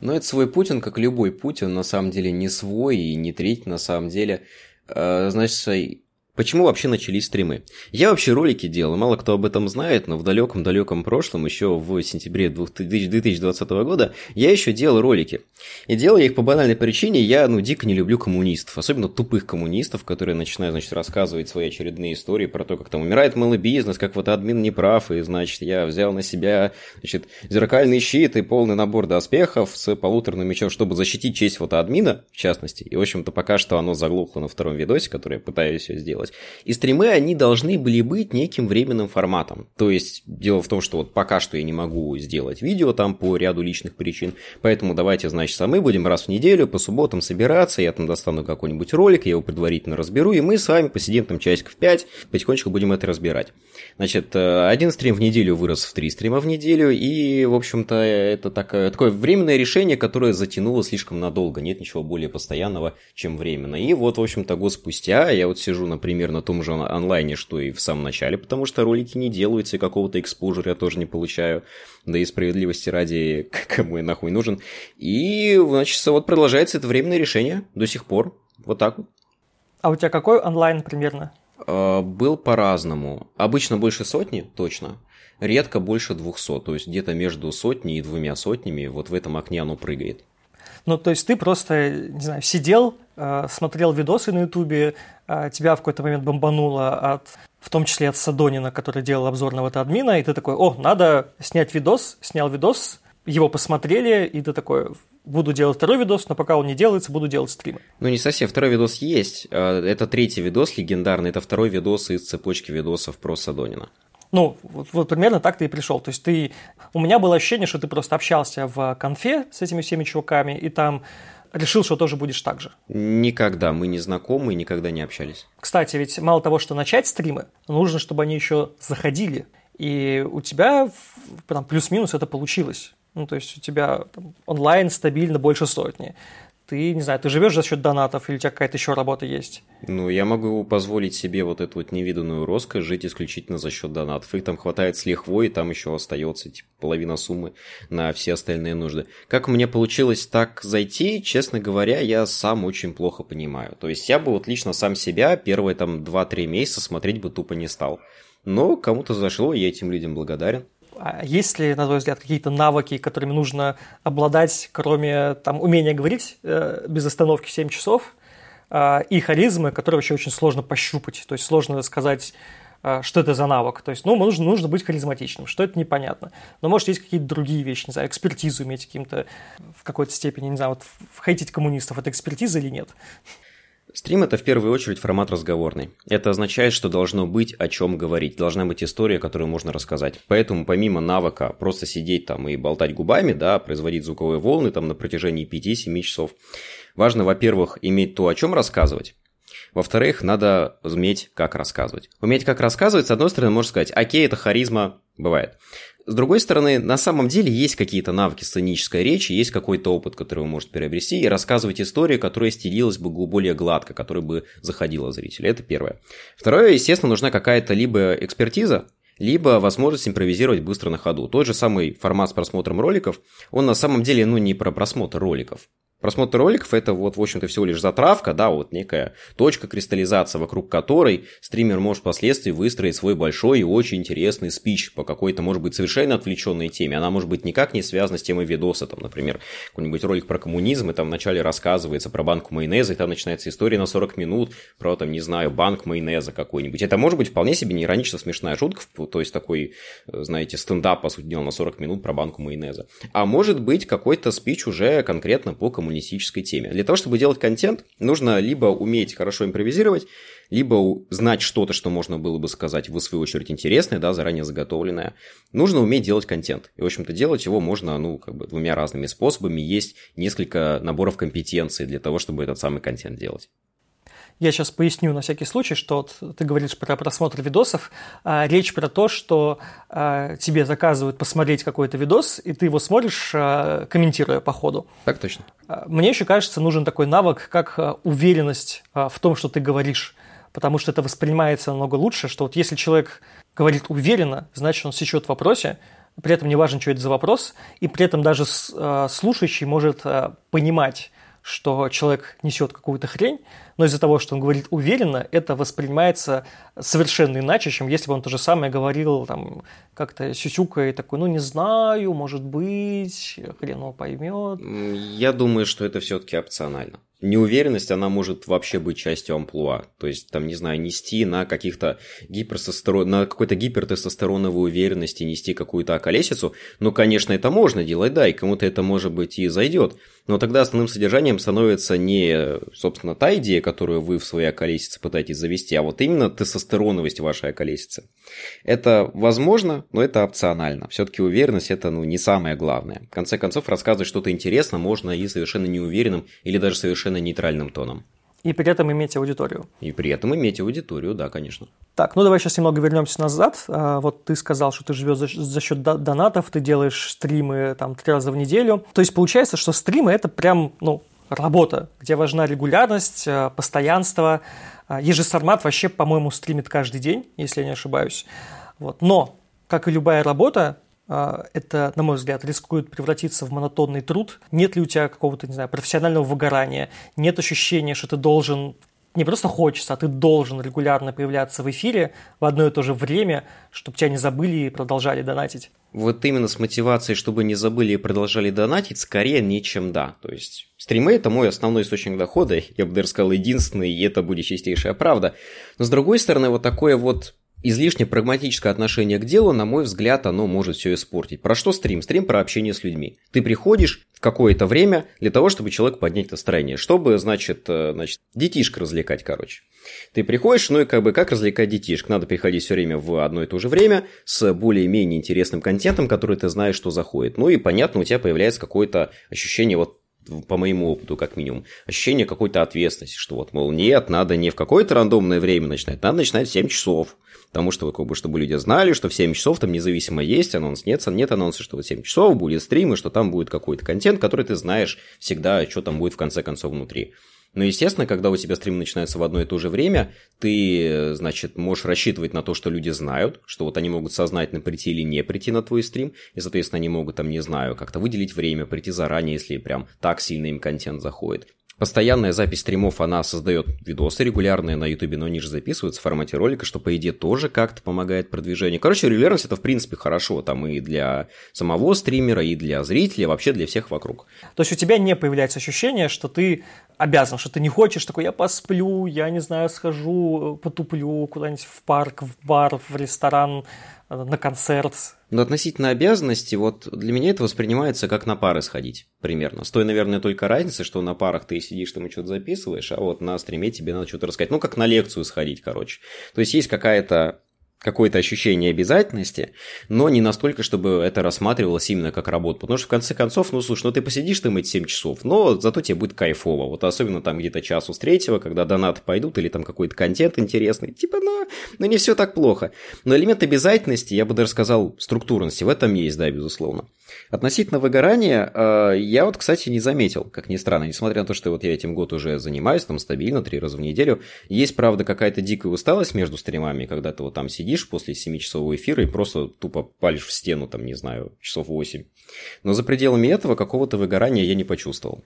Ну, это свой путь, он как любой путь, он на самом деле не свой и не третий, на самом деле. А, значит, Почему вообще начались стримы? Я вообще ролики делал, мало кто об этом знает, но в далеком-далеком прошлом, еще в сентябре 2020 года, я еще делал ролики. И делал я их по банальной причине, я, ну, дико не люблю коммунистов, особенно тупых коммунистов, которые начинают, значит, рассказывать свои очередные истории про то, как там умирает малый бизнес, как вот админ не прав, и, значит, я взял на себя, значит, зеркальный щит и полный набор доспехов с полуторным мечом, чтобы защитить честь вот админа, в частности. И, в общем-то, пока что оно заглохло на втором видосе, который я пытаюсь сделать делать. И стримы, они должны были быть неким временным форматом. То есть, дело в том, что вот пока что я не могу сделать видео там по ряду личных причин, поэтому давайте, значит, мы будем раз в неделю по субботам собираться, я там достану какой-нибудь ролик, я его предварительно разберу, и мы с вами посидим там часиков 5, потихонечку будем это разбирать. Значит, э, один стрим в неделю вырос в три стрима в неделю, и, в общем-то, это такое, такое временное решение, которое затянуло слишком надолго, нет ничего более постоянного, чем временно. И вот, в общем-то, год спустя я вот сижу, например, примерно том же онлайне, что и в самом начале, потому что ролики не делаются, и какого-то экспложера я тоже не получаю. Да и справедливости ради, кому я нахуй нужен. И, значит, вот продолжается это временное решение до сих пор. Вот так вот. А у тебя какой онлайн примерно? А, был по-разному. Обычно больше сотни, точно. Редко больше двухсот. То есть где-то между сотней и двумя сотнями вот в этом окне оно прыгает. Ну, то есть ты просто, не знаю, сидел, э, смотрел видосы на Ютубе, э, тебя в какой-то момент бомбануло от, в том числе от Садонина, который делал обзор на админа, и ты такой, о, надо снять видос, снял видос, его посмотрели, и ты такой, буду делать второй видос, но пока он не делается, буду делать стримы. Ну, не совсем. Второй видос есть. Э, это третий видос легендарный. Это второй видос из цепочки видосов про Садонина. Ну, вот, вот примерно так ты и пришел. То есть ты... У меня было ощущение, что ты просто общался в конфе с этими всеми чуваками, и там решил, что тоже будешь так же. Никогда. Мы не знакомы и никогда не общались. Кстати, ведь мало того, что начать стримы, нужно, чтобы они еще заходили. И у тебя там, плюс-минус это получилось. Ну, то есть у тебя там, онлайн стабильно больше сотни ты, не знаю, ты живешь за счет донатов или у тебя какая-то еще работа есть? Ну, я могу позволить себе вот эту вот невиданную роскошь жить исключительно за счет донатов. Их там хватает с лихвой, и там еще остается типа, половина суммы на все остальные нужды. Как мне получилось так зайти, честно говоря, я сам очень плохо понимаю. То есть я бы вот лично сам себя первые там 2-3 месяца смотреть бы тупо не стал. Но кому-то зашло, и я этим людям благодарен. А есть ли, на твой взгляд, какие-то навыки, которыми нужно обладать, кроме там, умения говорить э, без остановки 7 часов, э, и харизмы, которые вообще очень сложно пощупать, то есть сложно сказать, э, что это за навык. То есть, ну, нужно, нужно быть харизматичным, что это непонятно. Но, может, есть какие-то другие вещи, не знаю, экспертизу иметь каким-то в какой-то степени, не знаю, вот хейтить коммунистов, это экспертиза или нет? Стрим – это в первую очередь формат разговорный. Это означает, что должно быть о чем говорить, должна быть история, которую можно рассказать. Поэтому помимо навыка просто сидеть там и болтать губами, да, производить звуковые волны там на протяжении 5-7 часов, важно, во-первых, иметь то, о чем рассказывать, во-вторых, надо уметь, как рассказывать. Уметь, как рассказывать, с одной стороны, можно сказать, окей, это харизма, бывает. С другой стороны, на самом деле есть какие-то навыки сценической речи, есть какой-то опыт, который вы можете приобрести и рассказывать историю, которая стелилась бы более гладко, которая бы заходила зрителя. Это первое. Второе, естественно, нужна какая-то либо экспертиза, либо возможность импровизировать быстро на ходу. Тот же самый формат с просмотром роликов, он на самом деле, ну, не про просмотр роликов. Просмотр роликов это вот, в общем-то, всего лишь затравка, да, вот некая точка кристаллизации, вокруг которой стример может впоследствии выстроить свой большой и очень интересный спич по какой-то, может быть, совершенно отвлеченной теме. Она может быть никак не связана с темой видоса, там, например, какой-нибудь ролик про коммунизм, и там вначале рассказывается про банку майонеза, и там начинается история на 40 минут про, там, не знаю, банк майонеза какой-нибудь. Это может быть вполне себе не смешная шутка, то есть такой, знаете, стендап, по сути дела, на 40 минут про банку майонеза. А может быть какой-то спич уже конкретно по коммунизму коммунистической теме. Для того, чтобы делать контент, нужно либо уметь хорошо импровизировать, либо знать что-то, что можно было бы сказать, в свою очередь, интересное, да, заранее заготовленное. Нужно уметь делать контент. И, в общем-то, делать его можно, ну, как бы двумя разными способами. Есть несколько наборов компетенций для того, чтобы этот самый контент делать. Я сейчас поясню на всякий случай, что вот ты говоришь про просмотр видосов. А, речь про то, что а, тебе заказывают посмотреть какой-то видос, и ты его смотришь, а, комментируя по ходу. Так точно. Мне еще кажется, нужен такой навык, как уверенность в том, что ты говоришь. Потому что это воспринимается намного лучше, что вот если человек говорит уверенно, значит, он сечет в вопросе, при этом не важно, что это за вопрос, и при этом даже слушающий может понимать, что человек несет какую-то хрень, но из-за того, что он говорит уверенно, это воспринимается совершенно иначе, чем если бы он то же самое говорил там как-то сюсюкой такой, ну не знаю, может быть, хрен его поймет. Я думаю, что это все-таки опционально неуверенность, она может вообще быть частью амплуа. То есть, там, не знаю, нести на каких-то гиперсостерон... на какой-то гипертестостероновой уверенности, нести какую-то околесицу. Ну, конечно, это можно делать, да, и кому-то это, может быть, и зайдет. Но тогда основным содержанием становится не, собственно, та идея, которую вы в своей околесице пытаетесь завести, а вот именно тестостероновость вашей околесицы. Это возможно, но это опционально. Все-таки уверенность это ну, не самое главное. В конце концов, рассказывать что-то интересно можно и совершенно неуверенным или даже совершенно нейтральным тоном. И при этом иметь аудиторию. И при этом иметь аудиторию, да, конечно. Так, ну давай сейчас немного вернемся назад. А, вот ты сказал, что ты живешь за, за счет донатов, ты делаешь стримы там три раза в неделю. То есть получается, что стримы это прям, ну, работа, где важна регулярность, а, постоянство. А, Ежесармат вообще, по-моему, стримит каждый день, если я не ошибаюсь. Вот. Но, как и любая работа, это, на мой взгляд, рискует превратиться в монотонный труд. Нет ли у тебя какого-то, не знаю, профессионального выгорания? Нет ощущения, что ты должен не просто хочется, а ты должен регулярно появляться в эфире в одно и то же время, чтобы тебя не забыли и продолжали донатить. Вот именно с мотивацией, чтобы не забыли и продолжали донатить, скорее нечем да. То есть стримы – это мой основной источник дохода, я бы даже сказал, единственный, и это будет чистейшая правда. Но с другой стороны, вот такое вот излишне прагматическое отношение к делу, на мой взгляд, оно может все испортить. Про что стрим? Стрим про общение с людьми. Ты приходишь в какое-то время для того, чтобы человек поднять настроение, чтобы, значит, э, значит, детишка развлекать, короче. Ты приходишь, ну и как бы как развлекать детишек? Надо приходить все время в одно и то же время с более-менее интересным контентом, который ты знаешь, что заходит. Ну и понятно, у тебя появляется какое-то ощущение вот по моему опыту, как минимум, ощущение какой-то ответственности, что вот, мол, нет, надо не в какое-то рандомное время начинать, надо начинать в 7 часов. Потому что, как бы, чтобы люди знали, что в 7 часов там независимо есть анонс, нет, нет анонса, что в 7 часов будет стрим, и что там будет какой-то контент, который ты знаешь всегда, что там будет в конце концов внутри. Но, естественно, когда у тебя стрим начинается в одно и то же время, ты, значит, можешь рассчитывать на то, что люди знают, что вот они могут сознательно прийти или не прийти на твой стрим, и, соответственно, они могут там, не знаю, как-то выделить время, прийти заранее, если прям так сильно им контент заходит. Постоянная запись стримов, она создает видосы регулярные на ютубе, но они же записываются в формате ролика, что, по идее, тоже как-то помогает продвижению. Короче, регулярность это, в принципе, хорошо, там и для самого стримера, и для зрителя, вообще для всех вокруг. То есть у тебя не появляется ощущение, что ты обязан, что ты не хочешь такой, я посплю, я не знаю, схожу, потуплю куда-нибудь в парк, в бар, в ресторан, на концерт. Но относительно обязанности, вот для меня это воспринимается как на пары сходить примерно. С той, наверное, только разница, что на парах ты сидишь там и что-то записываешь, а вот на стриме тебе надо что-то рассказать. Ну, как на лекцию сходить, короче. То есть есть какая-то какое-то ощущение обязательности, но не настолько, чтобы это рассматривалось именно как работа. Потому что, в конце концов, ну, слушай, ну ты посидишь там эти 7 часов, но зато тебе будет кайфово. Вот особенно там где-то часу с третьего, когда донаты пойдут или там какой-то контент интересный. Типа, ну, ну не все так плохо. Но элемент обязательности, я бы даже сказал, структурности в этом есть, да, безусловно. Относительно выгорания, э, я вот, кстати, не заметил, как ни странно, несмотря на то, что вот я этим год уже занимаюсь, там стабильно, три раза в неделю, есть, правда, какая-то дикая усталость между стримами, когда ты вот там сидишь, сидишь после 7-часового эфира и просто тупо палишь в стену, там, не знаю, часов 8. Но за пределами этого какого-то выгорания я не почувствовал.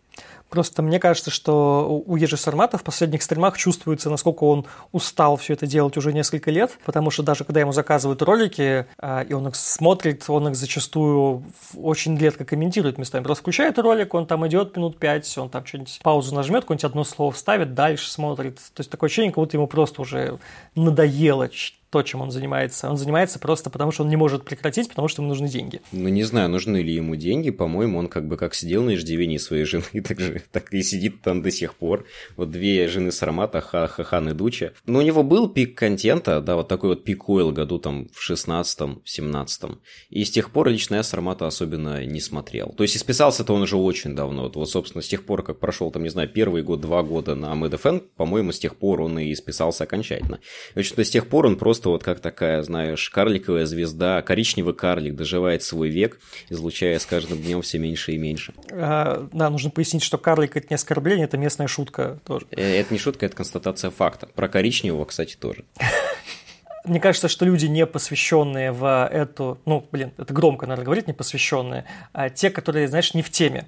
Просто мне кажется, что у Ежи Сармата в последних стримах чувствуется, насколько он устал все это делать уже несколько лет, потому что даже когда ему заказывают ролики, а, и он их смотрит, он их зачастую очень редко комментирует местами. Просто включает ролик, он там идет минут пять, он там что-нибудь паузу нажмет, какое-нибудь одно слово вставит, дальше смотрит. То есть такое ощущение, как будто ему просто уже надоело то, чем он занимается. Он занимается просто потому, что он не может прекратить, потому что ему нужны деньги. Ну, не знаю, нужны ли ему деньги. По-моему, он как бы как сидел на иждивении своей жены, так, же, так и сидит там до сих пор. Вот две жены Сармата, Хахан и Дуча. Но у него был пик контента, да, вот такой вот пик ойл году там в 16-м, 17-м. И с тех пор лично я Сармата особенно не смотрел. То есть, исписался-то он уже очень давно. Вот, вот, собственно, с тех пор, как прошел там, не знаю, первый год, два года на МДФН, по-моему, с тех пор он и исписался окончательно. В общем-то, с тех пор он просто вот как такая, знаешь, карликовая звезда, коричневый карлик доживает свой век, излучая с каждым днем все меньше и меньше. А, да, нужно пояснить, что карлик – это не оскорбление, это местная шутка тоже. Э, это не шутка, это констатация факта. Про коричневого, кстати, тоже. Мне кажется, что люди, не посвященные в эту, ну, блин, это громко, наверное, говорить, не посвященные, а те, которые, знаешь, не в теме.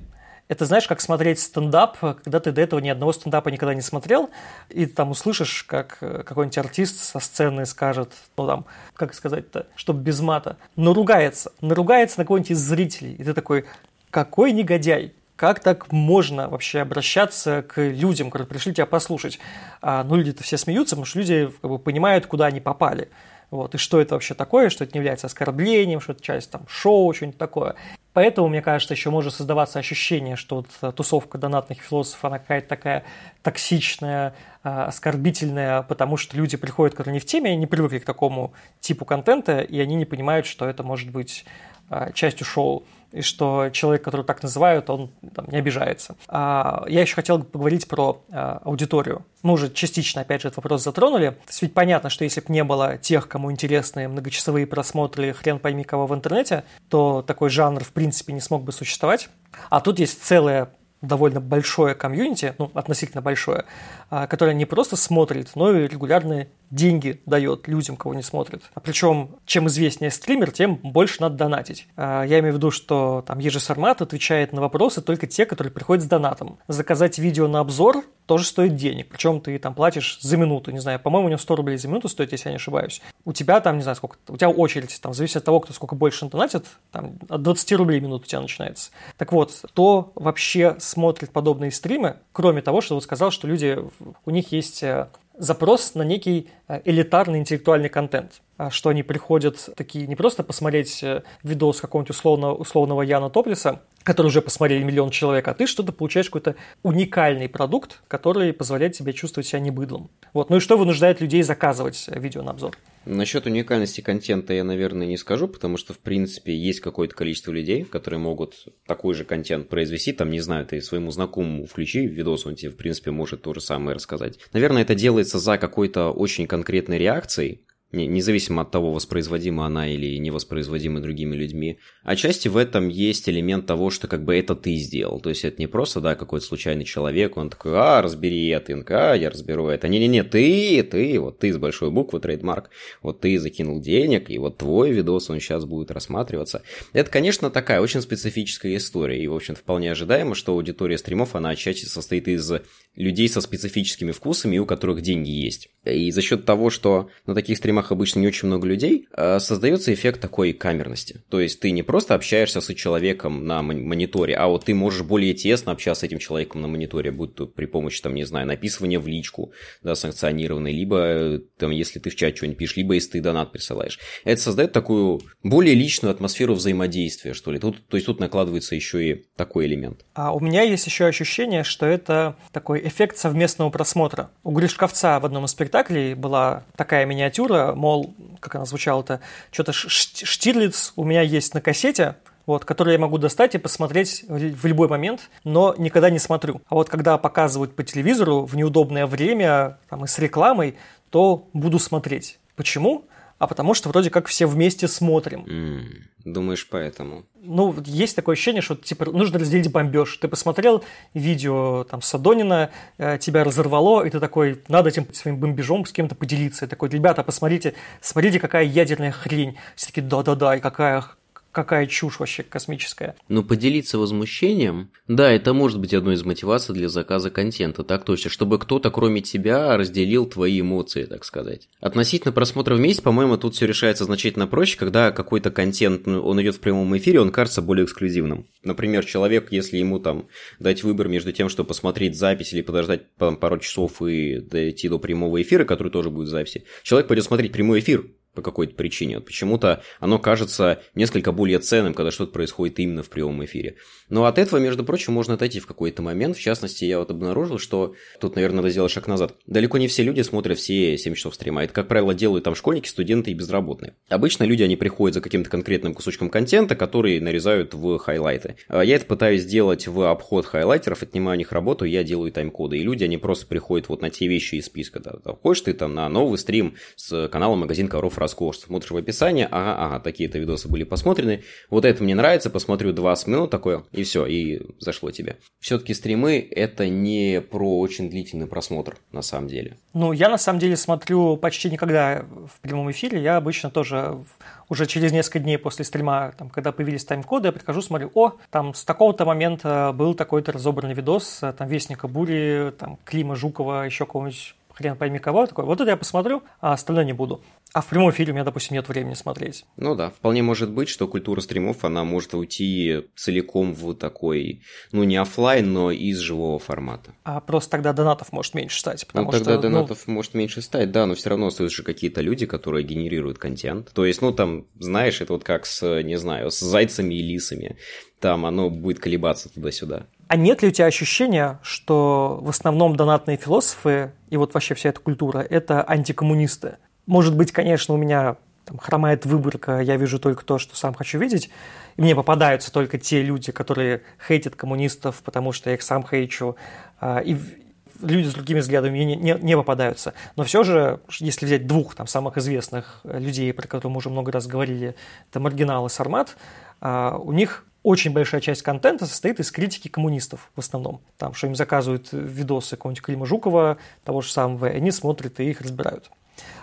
Это знаешь, как смотреть стендап, когда ты до этого ни одного стендапа никогда не смотрел, и там услышишь, как э, какой-нибудь артист со сцены скажет, ну там, как сказать-то, чтобы без мата, наругается, наругается на кого-нибудь из зрителей, и ты такой, какой негодяй, как так можно вообще обращаться к людям, которые пришли тебя послушать? А, ну, люди-то все смеются, потому что люди как бы, понимают, куда они попали. Вот, и что это вообще такое, что это не является оскорблением, что это часть там шоу, что-нибудь такое. Поэтому, мне кажется, еще может создаваться ощущение, что вот э, тусовка донатных философов, она какая-то такая токсичная, э, оскорбительная, потому что люди приходят, которые не в теме, не привыкли к такому типу контента, и они не понимают, что это может быть э, частью шоу и что человек, который так называют, он там, не обижается. А, я еще хотел поговорить про а, аудиторию. Мы уже частично, опять же, этот вопрос затронули. То есть ведь понятно, что если бы не было тех, кому интересны многочасовые просмотры хрен пойми кого в интернете, то такой жанр в принципе не смог бы существовать. А тут есть целая довольно большое комьюнити, ну, относительно большое, а, которое не просто смотрит, но и регулярные деньги дает людям, кого не смотрят. А причем, чем известнее стример, тем больше надо донатить. А, я имею в виду, что там ежесармат отвечает на вопросы только те, которые приходят с донатом. Заказать видео на обзор тоже стоит денег. Причем ты там платишь за минуту, не знаю, по-моему, у него 100 рублей за минуту стоит, если я не ошибаюсь. У тебя там, не знаю, сколько, у тебя очередь, там, зависит от того, кто сколько больше донатит, там, от 20 рублей минут у тебя начинается. Так вот, кто вообще смотрит подобные стримы, кроме того, что вот сказал, что люди, у них есть э, запрос на некий э, элитарный интеллектуальный контент. А что они приходят такие не просто посмотреть э, видос какого-нибудь условно, условного Яна Топлиса, который уже посмотрели миллион человек, а ты что-то получаешь какой-то уникальный продукт, который позволяет тебе чувствовать себя не быдлом. Вот. Ну и что вынуждает людей заказывать э, видео на обзор? Насчет уникальности контента я, наверное, не скажу, потому что, в принципе, есть какое-то количество людей, которые могут такой же контент произвести. Там, не знаю, ты своему знакомому включи видос, он тебе, в принципе, может то же самое рассказать. Наверное, это делается за какой-то очень конкретной реакцией, независимо от того, воспроизводима она или не воспроизводима другими людьми. Отчасти в этом есть элемент того, что как бы это ты сделал. То есть это не просто, да, какой-то случайный человек, он такой, а, разбери это, а, я разберу это. Не-не-не, ты, ты, вот ты с большой буквы, трейдмарк, вот ты закинул денег, и вот твой видос, он сейчас будет рассматриваться. Это, конечно, такая очень специфическая история, и, в общем вполне ожидаемо, что аудитория стримов, она отчасти состоит из людей со специфическими вкусами, у которых деньги есть. И за счет того, что на таких стримах обычно не очень много людей, э, создается эффект такой камерности. То есть ты не просто общаешься с человеком на мониторе, а вот ты можешь более тесно общаться с этим человеком на мониторе, будь то при помощи, там, не знаю, написывания в личку, да, санкционированной, либо, там, если ты в чат что-нибудь пишешь, либо если ты донат присылаешь. Это создает такую более личную атмосферу взаимодействия, что ли. Тут, то есть тут накладывается еще и такой элемент. А у меня есть еще ощущение, что это такой эффект совместного просмотра. У Гришковца в одном из спектаклей была такая миниатюра, мол, как она звучала-то, что-то Штирлиц у меня есть на кассете, вот, который я могу достать и посмотреть в любой момент, но никогда не смотрю. А вот когда показывают по телевизору в неудобное время там, и с рекламой, то буду смотреть. Почему? А потому что вроде как все вместе смотрим. Mm, думаешь, поэтому? Ну, есть такое ощущение, что типа нужно разделить бомбеж. Ты посмотрел видео там Садонина, э, тебя разорвало, и ты такой, надо этим своим бомбежом с кем-то поделиться. И такой, ребята, посмотрите, смотрите, какая ядерная хрень. Все таки да-да-да, и какая какая чушь вообще космическая. Но поделиться возмущением, да, это может быть одной из мотиваций для заказа контента, так точно, чтобы кто-то кроме тебя разделил твои эмоции, так сказать. Относительно просмотра в месяц, по-моему, тут все решается значительно проще, когда какой-то контент, ну, он идет в прямом эфире, он кажется более эксклюзивным. Например, человек, если ему там дать выбор между тем, что посмотреть запись или подождать пару часов и дойти до прямого эфира, который тоже будет в записи, человек пойдет смотреть прямой эфир, по какой-то причине. Вот почему-то оно кажется несколько более ценным, когда что-то происходит именно в прямом эфире. Но от этого, между прочим, можно отойти в какой-то момент. В частности, я вот обнаружил, что тут, наверное, надо сделать шаг назад. Далеко не все люди смотрят все 7 часов стрима. Это, как правило, делают там школьники, студенты и безработные. Обычно люди, они приходят за каким-то конкретным кусочком контента, который нарезают в хайлайты. А я это пытаюсь сделать в обход хайлайтеров, отнимаю у них работу, я делаю тайм-коды. И люди, они просто приходят вот на те вещи из списка. Да. Хочешь ты там на новый стрим с канала магазин Коров роскошь, смотришь в описании, ага, ага, такие-то видосы были посмотрены, вот это мне нравится, посмотрю 20 минут такое, и все, и зашло тебе. Все-таки стримы это не про очень длительный просмотр, на самом деле. Ну, я на самом деле смотрю почти никогда в прямом эфире, я обычно тоже уже через несколько дней после стрима, там, когда появились тайм-коды, я прихожу, смотрю, о, там с такого-то момента был такой-то разобранный видос, там, Вестника Бури, там, Клима Жукова, еще кого-нибудь хрен пойми кого, такой, вот это я посмотрю, а остальное не буду. А в прямом эфире у меня, допустим, нет времени смотреть. Ну да, вполне может быть, что культура стримов, она может уйти целиком в такой, ну не офлайн, но из живого формата. А просто тогда донатов может меньше стать, потому ну, тогда что... Ну, донатов ну... может меньше стать, да, но все равно остаются же какие-то люди, которые генерируют контент. То есть, ну там, знаешь, это вот как с, не знаю, с зайцами и лисами. Там оно будет колебаться туда-сюда. А нет ли у тебя ощущения, что в основном донатные философы и вот вообще вся эта культура – это антикоммунисты? Может быть, конечно, у меня там, хромает выборка, я вижу только то, что сам хочу видеть, и мне попадаются только те люди, которые хейтят коммунистов, потому что я их сам хейчу, а, и люди с другими взглядами мне не, не, не попадаются. Но все же, если взять двух там, самых известных людей, про которых мы уже много раз говорили, это Маргинал и Сармат, а, у них очень большая часть контента состоит из критики коммунистов в основном. Там, что им заказывают видосы какого-нибудь Клима Жукова, того же самого, и они смотрят и их разбирают.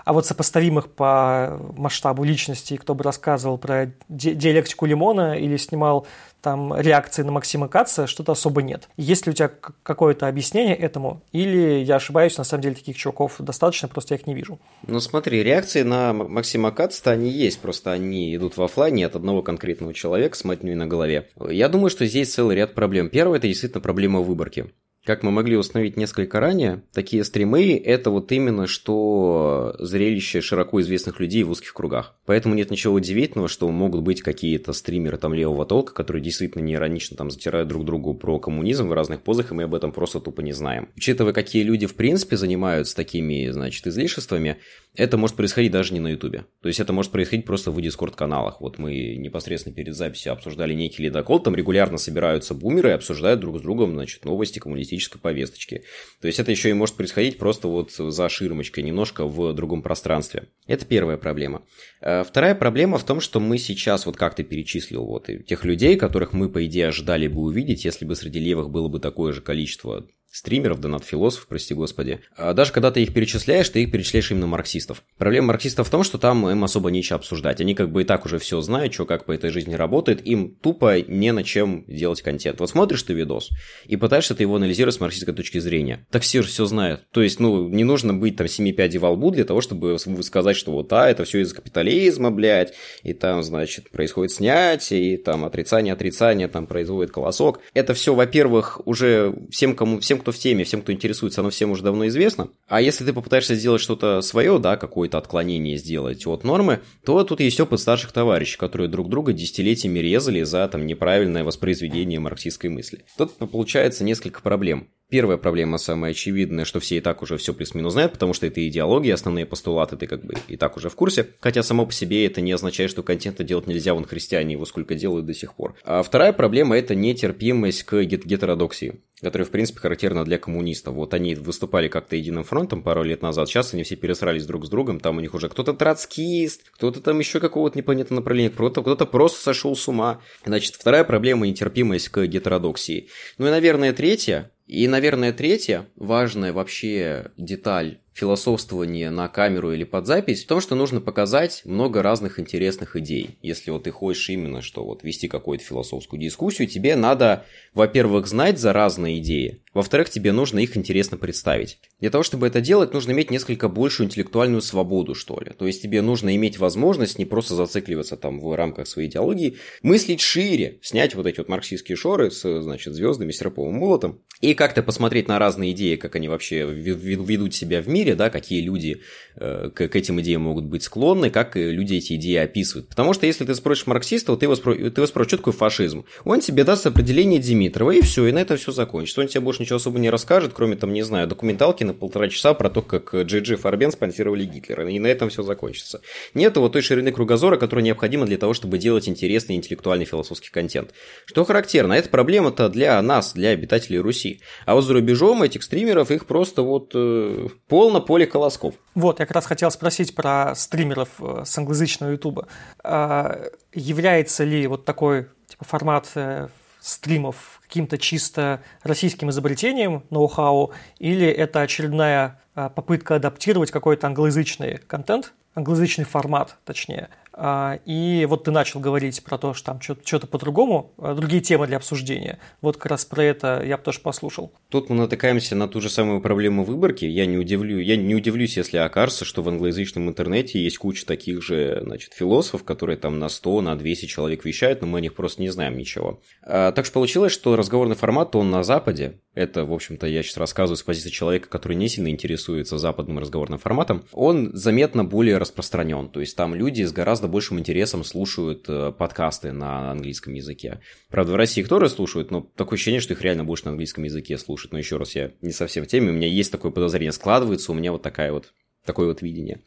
А вот сопоставимых по масштабу личностей, кто бы рассказывал про диалектику Лимона или снимал там реакции на Максима Каца, что-то особо нет. Есть ли у тебя какое-то объяснение этому? Или я ошибаюсь, на самом деле таких чуваков достаточно, просто я их не вижу? Ну смотри, реакции на Максима Каца они есть, просто они идут в офлайне от одного конкретного человека с матней на голове. Я думаю, что здесь целый ряд проблем. Первое – это действительно проблема выборки. Как мы могли установить несколько ранее, такие стримы – это вот именно что зрелище широко известных людей в узких кругах. Поэтому нет ничего удивительного, что могут быть какие-то стримеры там левого толка, которые действительно не иронично там затирают друг другу про коммунизм в разных позах, и мы об этом просто тупо не знаем. Учитывая, какие люди в принципе занимаются такими, значит, излишествами, это может происходить даже не на Ютубе. То есть это может происходить просто в дискорд-каналах. Вот мы непосредственно перед записью обсуждали некий ледокол, там регулярно собираются бумеры и обсуждают друг с другом, значит, новости коммунистической повесточки. То есть это еще и может происходить просто вот за ширмочкой, немножко в другом пространстве. Это первая проблема. Э, вторая проблема в том, что мы сейчас, вот как ты перечислил, вот тех людей, которых мы, по идее, ожидали бы увидеть, если бы среди левых было бы такое же количество стримеров, донат-философов, прости господи. А даже когда ты их перечисляешь, ты их перечисляешь именно марксистов. Проблема марксистов в том, что там им особо нечего обсуждать. Они как бы и так уже все знают, что как по этой жизни работает, им тупо не на чем делать контент. Вот смотришь ты видос и пытаешься ты его анализировать с марксистской точки зрения. Так все же все знают. То есть, ну, не нужно быть там семи пядей во лбу для того, чтобы сказать, что вот, а, это все из-за капитализма, блядь, и там, значит, происходит снятие, и там отрицание, отрицание, там производит колосок. Это все, во-первых, уже всем, кому, всем, кто в теме, всем, кто интересуется, оно всем уже давно известно. А если ты попытаешься сделать что-то свое, да, какое-то отклонение сделать от нормы, то тут есть опыт старших товарищей, которые друг друга десятилетиями резали за там неправильное воспроизведение марксистской мысли. Тут получается несколько проблем. Первая проблема самая очевидная, что все и так уже все плюс-минус знают, потому что это идеология, основные постулаты ты как бы и так уже в курсе. Хотя само по себе это не означает, что контента делать нельзя, вон христиане его сколько делают до сих пор. А вторая проблема – это нетерпимость к гетеродоксии которая, в принципе, характерна для коммунистов. Вот они выступали как-то единым фронтом пару лет назад, сейчас они все пересрались друг с другом, там у них уже кто-то троцкист, кто-то там еще какого-то непонятного направления, кто-то, кто-то просто сошел с ума. Значит, вторая проблема – нетерпимость к гетеродоксии. Ну и, наверное, третья, и, наверное, третья важная вообще деталь философствования на камеру или под запись в том, что нужно показать много разных интересных идей. Если вот ты хочешь именно, что вот вести какую-то философскую дискуссию, тебе надо, во-первых, знать за разные идеи, во-вторых, тебе нужно их интересно представить. Для того, чтобы это делать, нужно иметь несколько большую интеллектуальную свободу, что ли. То есть тебе нужно иметь возможность не просто зацикливаться там в рамках своей идеологии, мыслить шире, снять вот эти вот марксистские шоры с, значит, звездами, серповым молотом, и как-то посмотреть на разные идеи, как они вообще ведут себя в мире, да, какие люди э, к, этим идеям могут быть склонны, как люди эти идеи описывают. Потому что если ты спросишь марксиста, ты его, ты его спросишь, что такое фашизм. Он тебе даст определение Димитрова, и все, и на этом все закончится. Он тебе больше ничего особо не расскажет, кроме, там, не знаю, документалки на полтора часа про то, как Джей Джи Фарбен спонсировали Гитлера. И на этом все закончится. Нет вот той ширины кругозора, которая необходима для того, чтобы делать интересный интеллектуальный философский контент. Что характерно, это проблема-то для нас, для обитателей Руси. А вот за рубежом этих стримеров их просто вот э, полно поле колосков. Вот, я как раз хотел спросить про стримеров э, с англоязычного ютуба. А, является ли вот такой типа, формат э, стримов каким-то чисто российским изобретением, ноу-хау, или это очередная а, попытка адаптировать какой-то англоязычный контент, англоязычный формат, точнее, и вот ты начал говорить про то, что там что-то по-другому, а, другие темы для обсуждения. Вот как раз про это я бы тоже послушал. Тут мы натыкаемся на ту же самую проблему выборки. Я не, удивлю, я не удивлюсь, если окажется, что в англоязычном интернете есть куча таких же значит, философов, которые там на 100, на 200 человек вещают, но мы о них просто не знаем ничего. А, так что получилось, что разговорный формат, он на Западе. Это, в общем-то, я сейчас рассказываю с позиции человека, который не сильно интересуется западным разговорным форматом. Он заметно более распространен. То есть там люди с гораздо гораздо большим интересом слушают э, подкасты на английском языке. Правда, в России их тоже слушают, но такое ощущение, что их реально больше на английском языке слушают. Но еще раз, я не совсем в теме, у меня есть такое подозрение, складывается у меня вот такая вот, такое вот видение.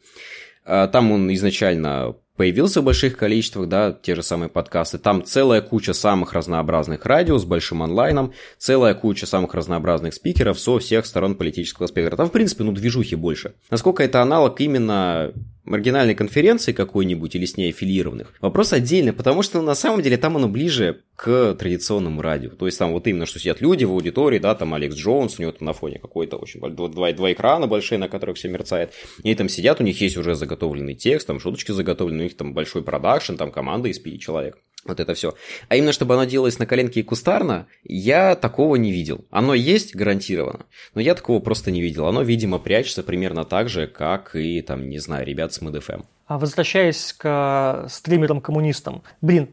А, там он изначально появился в больших количествах, да, те же самые подкасты. Там целая куча самых разнообразных радио с большим онлайном, целая куча самых разнообразных спикеров со всех сторон политического спектра. Там, в принципе, ну, движухи больше. Насколько это аналог именно маргинальной конференции какой-нибудь или с ней аффилированных. Вопрос отдельный, потому что на самом деле там оно ближе к традиционному радио. То есть там вот именно, что сидят люди в аудитории, да, там Алекс Джонс, у него там на фоне какой-то очень два, два экрана большие, на которых все мерцает. И там сидят, у них есть уже заготовленный текст, там шуточки заготовлены, у них там большой продакшн, там команда из пяти человек. Вот это все. А именно, чтобы оно делалось на коленке и кустарно, я такого не видел. Оно есть гарантированно, но я такого просто не видел. Оно, видимо, прячется примерно так же, как и, там, не знаю, ребят с MDFM. А возвращаясь к стримерам-коммунистам, блин,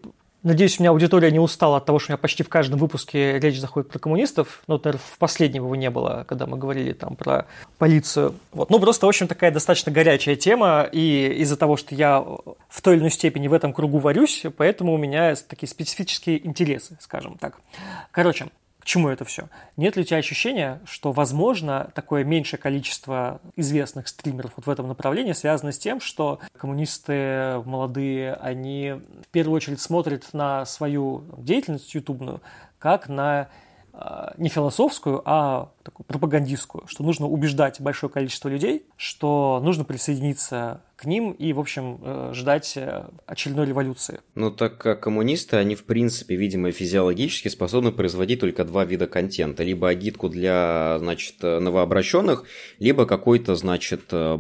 Надеюсь, у меня аудитория не устала от того, что у меня почти в каждом выпуске речь заходит про коммунистов. Ну, наверное, в последнем его не было, когда мы говорили там про полицию. Вот. Ну, просто, в общем, такая достаточно горячая тема, и из-за того, что я в той или иной степени в этом кругу варюсь, поэтому у меня такие специфические интересы, скажем так. Короче, чему это все? Нет ли у тебя ощущения, что, возможно, такое меньшее количество известных стримеров вот в этом направлении связано с тем, что коммунисты молодые, они в первую очередь смотрят на свою деятельность ютубную как на не философскую, а такую пропагандистскую, что нужно убеждать большое количество людей, что нужно присоединиться к ним и, в общем, э, ждать э, очередной революции. Ну, так как коммунисты, они, в принципе, видимо, физиологически способны производить только два вида контента. Либо агитку для, значит, новообращенных, либо какой-то, значит, э,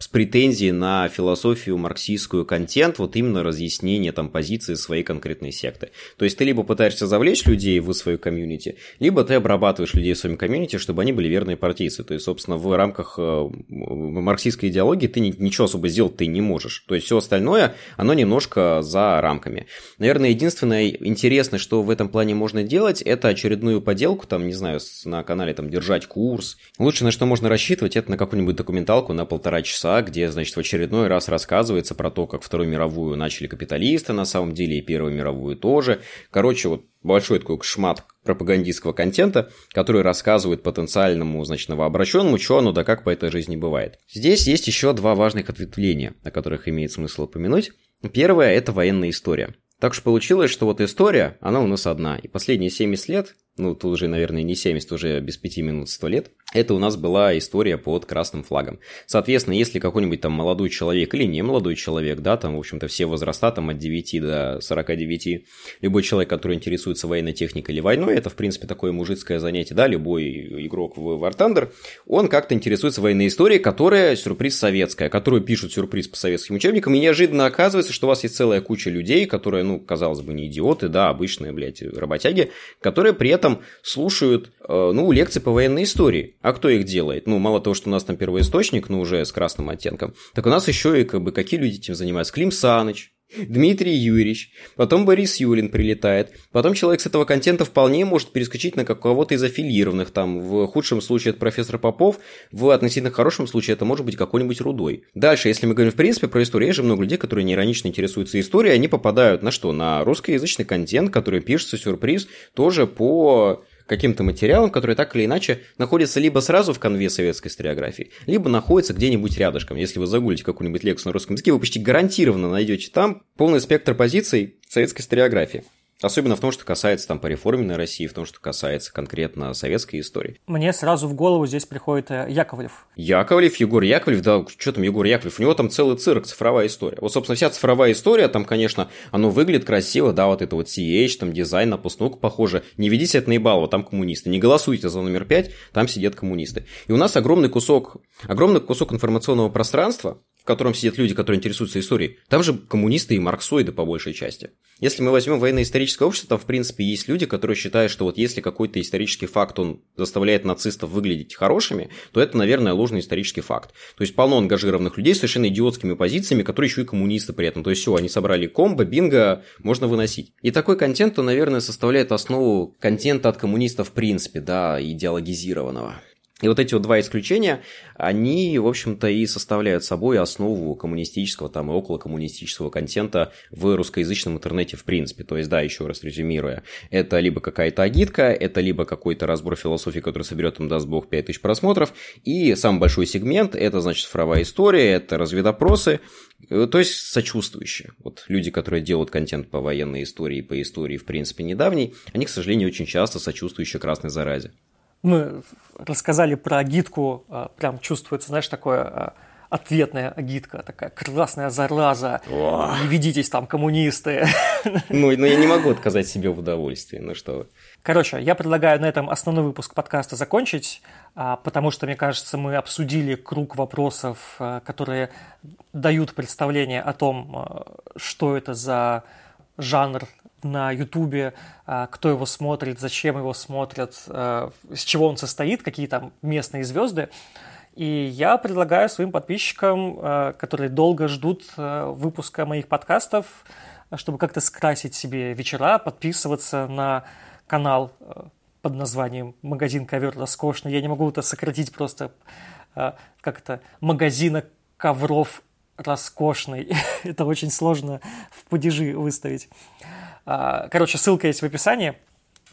с претензией на философию марксистскую контент, вот именно разъяснение там позиции своей конкретной секты. То есть ты либо пытаешься завлечь людей в свою комьюнити, либо ты обрабатываешь людей в своем комьюнити, чтобы они были верные партийцы. То есть, собственно, в рамках э, марксистской идеологии ты ничего особо сделать ты не можешь. То есть все остальное, оно немножко за рамками. Наверное, единственное интересное, что в этом плане можно делать, это очередную поделку, там, не знаю, на канале там держать курс. Лучше на что можно рассчитывать, это на какую-нибудь документалку на полтора часа часа, где, значит, в очередной раз рассказывается про то, как Вторую мировую начали капиталисты на самом деле, и Первую мировую тоже. Короче, вот большой такой шмат пропагандистского контента, который рассказывает потенциальному, значит, новообращенному, что оно да как по этой жизни бывает. Здесь есть еще два важных ответвления, о которых имеет смысл упомянуть. Первое – это военная история. Так что получилось, что вот история, она у нас одна. И последние 70 лет ну, тут уже, наверное, не 70, уже без 5 минут 100 лет, это у нас была история под красным флагом. Соответственно, если какой-нибудь там молодой человек или не молодой человек, да, там, в общем-то, все возраста, там, от 9 до 49, любой человек, который интересуется военной техникой или войной, это, в принципе, такое мужицкое занятие, да, любой игрок в War Thunder, он как-то интересуется военной историей, которая сюрприз советская, которую пишут сюрприз по советским учебникам, и неожиданно оказывается, что у вас есть целая куча людей, которые, ну, казалось бы, не идиоты, да, обычные, блядь, работяги, которые при этом этом слушают, э, ну, лекции по военной истории. А кто их делает? Ну, мало того, что у нас там первоисточник, ну, уже с красным оттенком, так у нас еще и, как бы, какие люди этим занимаются? Клим Саныч, Дмитрий Юрьевич, потом Борис Юлин прилетает, потом человек с этого контента вполне может перескочить на кого-то из аффилированных, там, в худшем случае это профессор Попов, в относительно хорошем случае это может быть какой-нибудь Рудой. Дальше, если мы говорим в принципе про историю, есть же много людей, которые неиронично интересуются историей, они попадают на что? На русскоязычный контент, который пишется, сюрприз, тоже по каким-то материалом, который так или иначе находится либо сразу в конве советской историографии, либо находится где-нибудь рядышком. Если вы загуглите какую-нибудь лекцию на русском языке, вы почти гарантированно найдете там полный спектр позиций советской историографии. Особенно в том, что касается там по реформенной России, в том, что касается конкретно советской истории. Мне сразу в голову здесь приходит э, Яковлев. Яковлев, Егор Яковлев, да, что там Егор Яковлев, у него там целый цирк, цифровая история. Вот, собственно, вся цифровая история, там, конечно, оно выглядит красиво, да, вот это вот CH, там дизайн на постнук похоже. Не ведите это наебалово, там коммунисты. Не голосуйте за номер 5, там сидят коммунисты. И у нас огромный кусок, огромный кусок информационного пространства, котором сидят люди, которые интересуются историей, там же коммунисты и марксоиды по большей части. Если мы возьмем военно-историческое общество, там, в принципе, есть люди, которые считают, что вот если какой-то исторический факт, он заставляет нацистов выглядеть хорошими, то это, наверное, ложный исторический факт. То есть полно ангажированных людей с совершенно идиотскими позициями, которые еще и коммунисты при этом. То есть все, они собрали комбо, бинго, можно выносить. И такой контент, то, наверное, составляет основу контента от коммунистов в принципе, да, идеологизированного. И вот эти вот два исключения, они, в общем-то, и составляют собой основу коммунистического там и околокоммунистического контента в русскоязычном интернете в принципе. То есть, да, еще раз резюмируя, это либо какая-то агитка, это либо какой-то разбор философии, который соберет им, даст бог, 5000 просмотров, и самый большой сегмент – это, значит, цифровая история, это разведопросы, э, то есть сочувствующие. Вот люди, которые делают контент по военной истории, по истории, в принципе, недавней, они, к сожалению, очень часто сочувствующие красной заразе мы рассказали про агитку, а, прям чувствуется, знаешь, такое а, ответная агитка, такая красная зараза, О! не ведитесь там, коммунисты. Ну, ну, я не могу отказать себе в удовольствии, ну что Короче, я предлагаю на этом основной выпуск подкаста закончить, а, потому что, мне кажется, мы обсудили круг вопросов, которые дают представление о том, что это за жанр на Ютубе, а, кто его смотрит, зачем его смотрят, а, с чего он состоит, какие там местные звезды. И я предлагаю своим подписчикам, а, которые долго ждут выпуска моих подкастов, чтобы как-то скрасить себе вечера, подписываться на канал под названием «Магазин ковер роскошный». Я не могу это сократить просто как то «Магазина ковров роскошный». это очень сложно в падежи выставить. А, короче, ссылка есть в описании.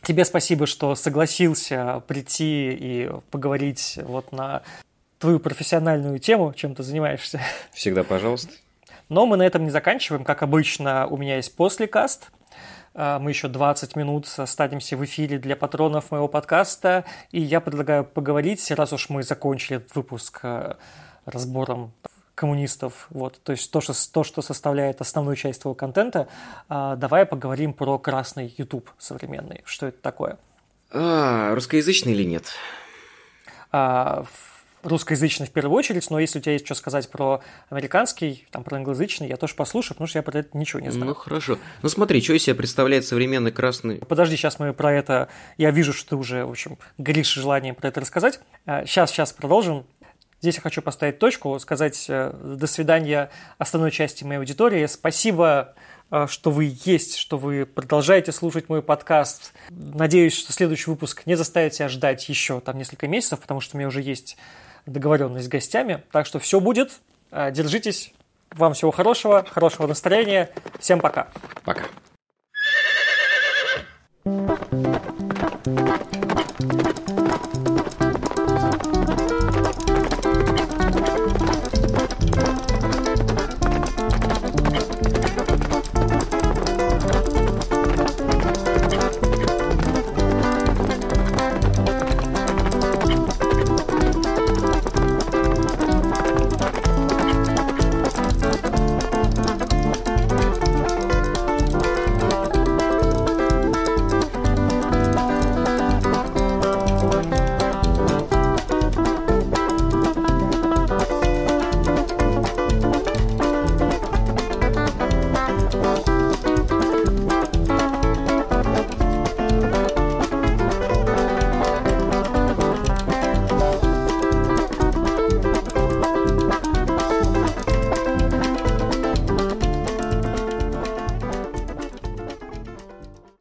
Тебе спасибо, что согласился прийти и поговорить вот на твою профессиональную тему, чем ты занимаешься. Всегда пожалуйста. Но мы на этом не заканчиваем. Как обычно, у меня есть послекаст. А, мы еще 20 минут останемся в эфире для патронов моего подкаста. И я предлагаю поговорить, раз уж мы закончили этот выпуск а, разбором коммунистов, вот, то есть то, что, то, что составляет основную часть твоего контента, а, давай поговорим про красный YouTube современный. Что это такое? А, русскоязычный или нет? А, русскоязычный в первую очередь, но если у тебя есть что сказать про американский, там, про англоязычный, я тоже послушаю, потому что я про это ничего не знаю. Ну, хорошо. Ну, смотри, что из себя представляет современный красный... Подожди, сейчас мы про это... Я вижу, что ты уже, в общем, горишь желанием про это рассказать. Сейчас, а, сейчас продолжим. Здесь я хочу поставить точку, сказать э, до свидания основной части моей аудитории. Спасибо, э, что вы есть, что вы продолжаете слушать мой подкаст. Надеюсь, что следующий выпуск не заставит себя ждать еще там несколько месяцев, потому что у меня уже есть договоренность с гостями. Так что все будет. Э, держитесь. Вам всего хорошего, хорошего настроения. Всем пока. Пока.